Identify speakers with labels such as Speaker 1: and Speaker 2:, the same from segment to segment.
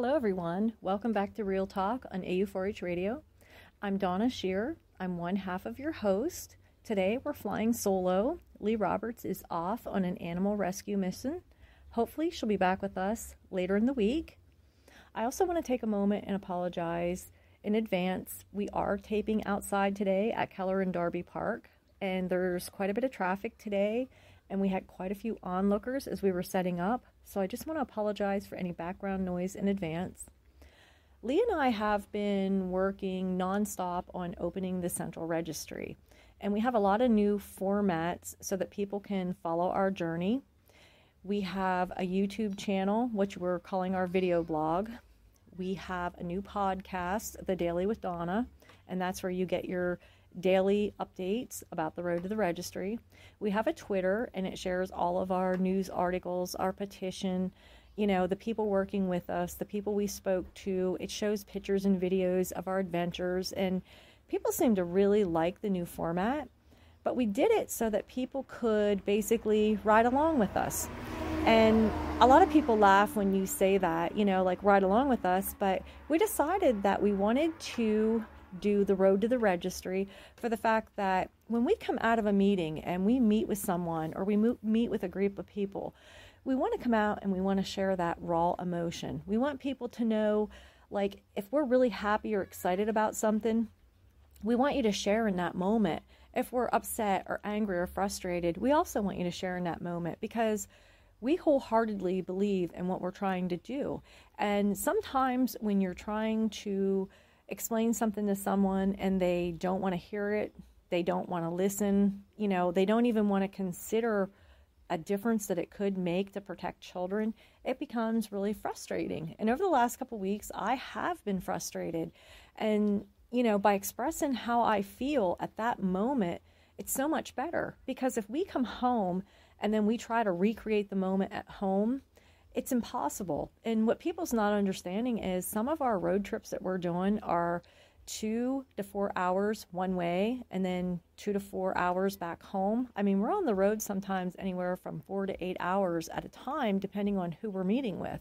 Speaker 1: Hello, everyone. Welcome back to Real Talk on AU4H Radio. I'm Donna Shear. I'm one half of your host. Today, we're flying solo. Lee Roberts is off on an animal rescue mission. Hopefully, she'll be back with us later in the week. I also want to take a moment and apologize in advance. We are taping outside today at Keller and Darby Park, and there's quite a bit of traffic today, and we had quite a few onlookers as we were setting up. So I just want to apologize for any background noise in advance. Lee and I have been working nonstop on opening the central registry, and we have a lot of new formats so that people can follow our journey. We have a YouTube channel, which we're calling our video blog. We have a new podcast, The Daily with Donna, and that's where you get your daily updates about the road to the registry. We have a Twitter, and it shares all of our news articles, our petition, you know, the people working with us, the people we spoke to. It shows pictures and videos of our adventures, and people seem to really like the new format. But we did it so that people could basically ride along with us. And a lot of people laugh when you say that, you know, like ride along with us. But we decided that we wanted to do the road to the registry for the fact that when we come out of a meeting and we meet with someone or we meet with a group of people, we want to come out and we want to share that raw emotion. We want people to know, like, if we're really happy or excited about something, we want you to share in that moment. If we're upset or angry or frustrated, we also want you to share in that moment because we wholeheartedly believe in what we're trying to do. And sometimes when you're trying to explain something to someone and they don't want to hear it, they don't want to listen, you know, they don't even want to consider a difference that it could make to protect children, it becomes really frustrating. And over the last couple weeks, I have been frustrated. And, you know, by expressing how I feel at that moment, it's so much better because if we come home and then we try to recreate the moment at home, it's impossible. And what people's not understanding is some of our road trips that we're doing are two to four hours one way and then two to four hours back home. I mean, we're on the road sometimes anywhere from four to eight hours at a time, depending on who we're meeting with.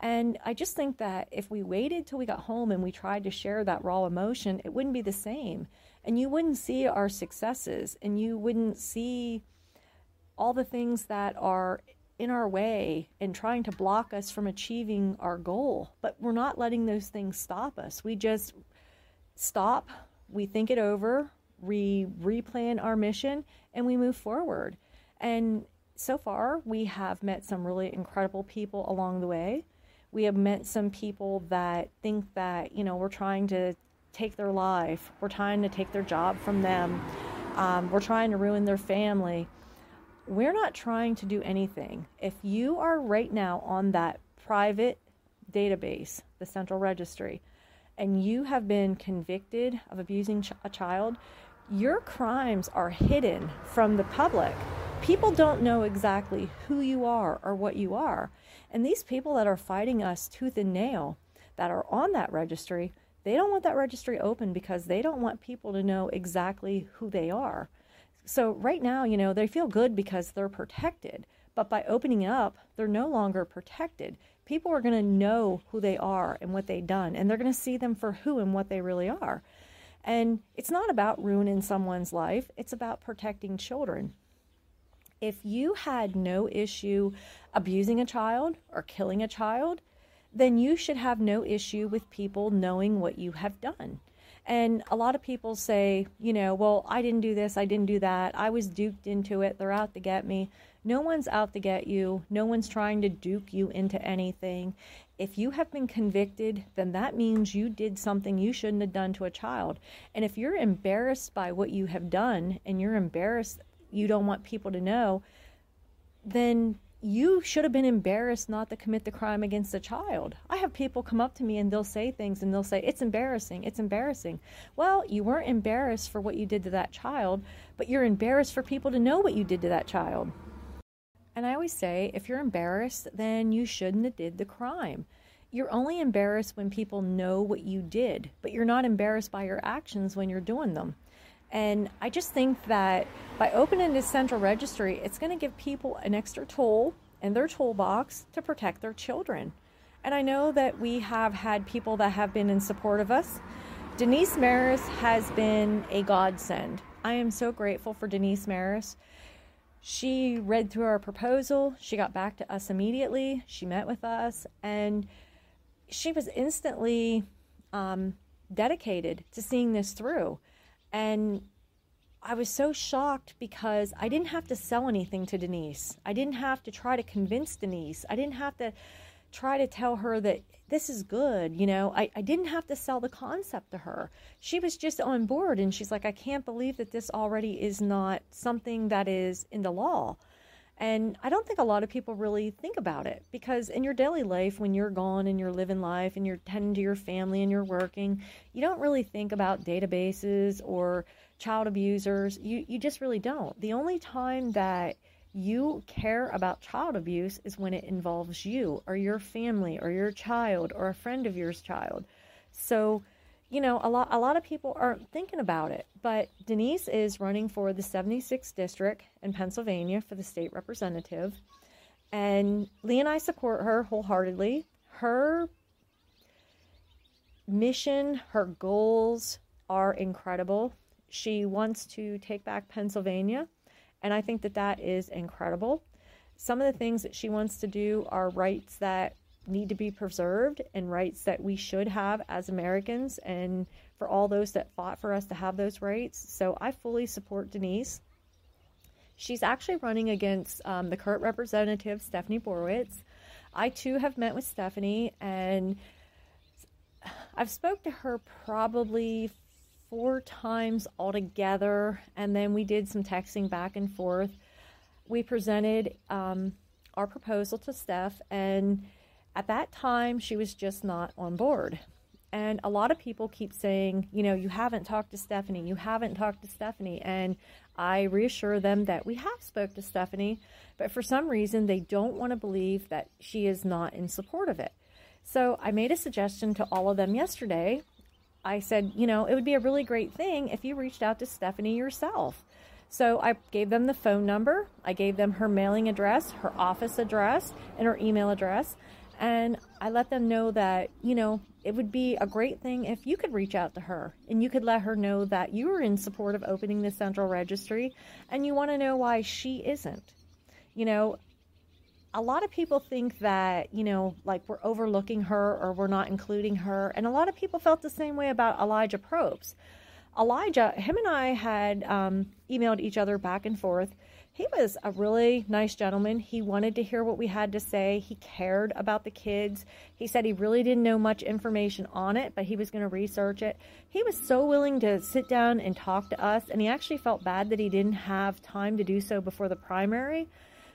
Speaker 1: And I just think that if we waited till we got home and we tried to share that raw emotion, it wouldn't be the same. And you wouldn't see our successes and you wouldn't see all the things that are in our way and trying to block us from achieving our goal. But we're not letting those things stop us. We just stop, we think it over, we replan our mission, and we move forward. And so far, we have met some really incredible people along the way. We have met some people that think that, you know, we're trying to take their life, we're trying to take their job from them, um, we're trying to ruin their family. We're not trying to do anything. If you are right now on that private database, the central registry, and you have been convicted of abusing a child, your crimes are hidden from the public. People don't know exactly who you are or what you are. And these people that are fighting us tooth and nail that are on that registry, they don't want that registry open because they don't want people to know exactly who they are. So, right now, you know, they feel good because they're protected. But by opening up, they're no longer protected people are going to know who they are and what they've done, and they're going to see them for who and what they really are. And it's not about ruining someone's life, it's about protecting children. If you had no issue abusing a child or killing a child, then you should have no issue with people knowing what you have done. And a lot of people say, you know, well, I didn't do this, I didn't do that, I was duped into it, they're out to get me. No one's out to get you. No one's trying to duke you into anything. If you have been convicted, then that means you did something you shouldn't have done to a child. And if you're embarrassed by what you have done and you're embarrassed, you don't want people to know, then you should have been embarrassed not to commit the crime against a child. I have people come up to me and they'll say things and they'll say, It's embarrassing, it's embarrassing. Well, you weren't embarrassed for what you did to that child, but you're embarrassed for people to know what you did to that child. And I always say, if you're embarrassed, then you shouldn't have did the crime. You're only embarrassed when people know what you did, but you're not embarrassed by your actions when you're doing them. And I just think that by opening this central registry, it's going to give people an extra tool in their toolbox to protect their children. And I know that we have had people that have been in support of us. Denise Maris has been a godsend. I am so grateful for Denise Maris. She read through our proposal. She got back to us immediately. She met with us, and she was instantly um, dedicated to seeing this through. And I was so shocked because I didn't have to sell anything to Denise. I didn't have to try to convince Denise. I didn't have to try to tell her that this is good. You know, I, I didn't have to sell the concept to her. She was just on board and she's like, I can't believe that this already is not something that is in the law. And I don't think a lot of people really think about it because in your daily life, when you're gone and you're living life and you're tending to your family and you're working, you don't really think about databases or child abusers. You, you just really don't. The only time that you care about child abuse is when it involves you or your family or your child or a friend of yours child. So, you know, a lot a lot of people aren't thinking about it. But Denise is running for the 76th district in Pennsylvania for the state representative. And Lee and I support her wholeheartedly. Her mission, her goals are incredible. She wants to take back Pennsylvania, and I think that that is incredible. Some of the things that she wants to do are rights that need to be preserved and rights that we should have as Americans and for all those that fought for us to have those rights. So I fully support Denise. She's actually running against um, the current representative, Stephanie Borowicz. I too have met with Stephanie and I've spoke to her probably four times altogether, and then we did some texting back and forth. We presented um, our proposal to Steph, and at that time, she was just not on board. And a lot of people keep saying, you know, you haven't talked to Stephanie, you haven't talked to Stephanie. And I reassure them that we have spoke to Stephanie, but for some reason they don't want to believe that she is not in support of it. So I made a suggestion to all of them yesterday. I said, you know, it would be a really great thing if you reached out to Stephanie yourself. So I gave them the phone number, I gave them her mailing address, her office address, and her email address. And I let them know that, you know, it would be a great thing if you could reach out to her and you could let her know that you are in support of opening the central registry and you want to know why she isn't. You know, a lot of people think that, you know, like we're overlooking her or we're not including her. And a lot of people felt the same way about Elijah Probst. Elijah, him and I had um, emailed each other back and forth he was a really nice gentleman. He wanted to hear what we had to say. He cared about the kids. He said he really didn't know much information on it, but he was going to research it. He was so willing to sit down and talk to us, and he actually felt bad that he didn't have time to do so before the primary.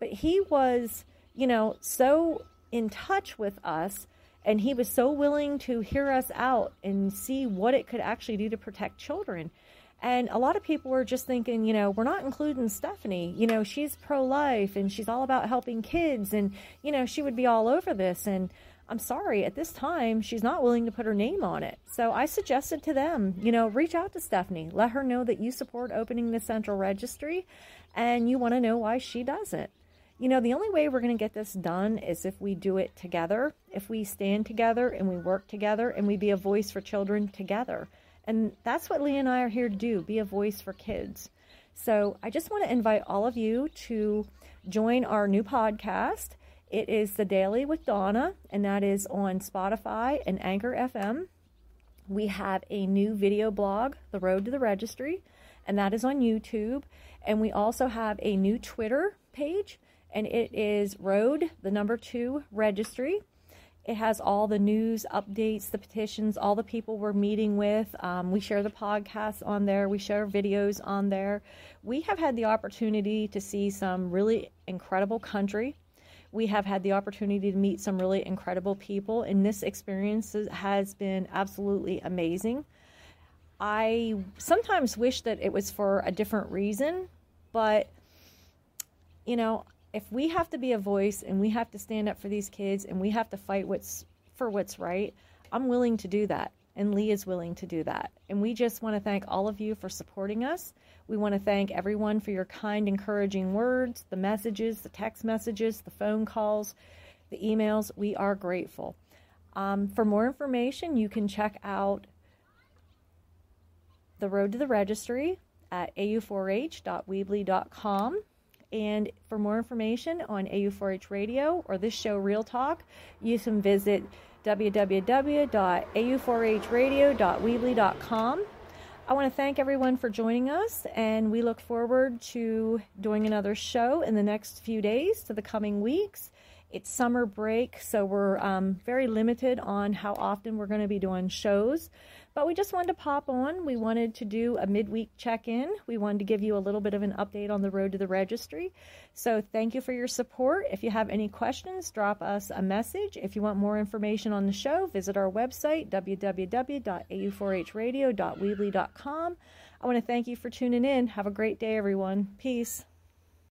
Speaker 1: But he was, you know, so in touch with us and he was so willing to hear us out and see what it could actually do to protect children. And a lot of people were just thinking, you know, we're not including Stephanie. You know, she's pro life and she's all about helping kids and, you know, she would be all over this. And I'm sorry, at this time, she's not willing to put her name on it. So I suggested to them, you know, reach out to Stephanie. Let her know that you support opening the central registry and you want to know why she doesn't. You know, the only way we're going to get this done is if we do it together, if we stand together and we work together and we be a voice for children together. And that's what Lee and I are here to do be a voice for kids. So I just want to invite all of you to join our new podcast. It is The Daily with Donna, and that is on Spotify and Anchor FM. We have a new video blog, The Road to the Registry, and that is on YouTube. And we also have a new Twitter page, and it is Road, the number two registry. It has all the news, updates, the petitions, all the people we're meeting with. Um, we share the podcasts on there, we share videos on there. We have had the opportunity to see some really incredible country. We have had the opportunity to meet some really incredible people, and this experience has been absolutely amazing. I sometimes wish that it was for a different reason, but you know, if we have to be a voice and we have to stand up for these kids and we have to fight what's for what's right, I'm willing to do that. And Lee is willing to do that. And we just want to thank all of you for supporting us. We want to thank everyone for your kind, encouraging words, the messages, the text messages, the phone calls, the emails. We are grateful. Um, for more information, you can check out The Road to the Registry at au4h.weebly.com. And for more information on AU4H Radio or this show, Real Talk, you can visit www.au4hradio.weebly.com. I want to thank everyone for joining us, and we look forward to doing another show in the next few days to the coming weeks. It's summer break, so we're um, very limited on how often we're going to be doing shows. But we just wanted to pop on. We wanted to do a midweek check in. We wanted to give you a little bit of an update on the road to the registry. So thank you for your support. If you have any questions, drop us a message. If you want more information on the show, visit our website, www.au4hradio.weebly.com. I want to thank you for tuning in. Have a great day, everyone. Peace.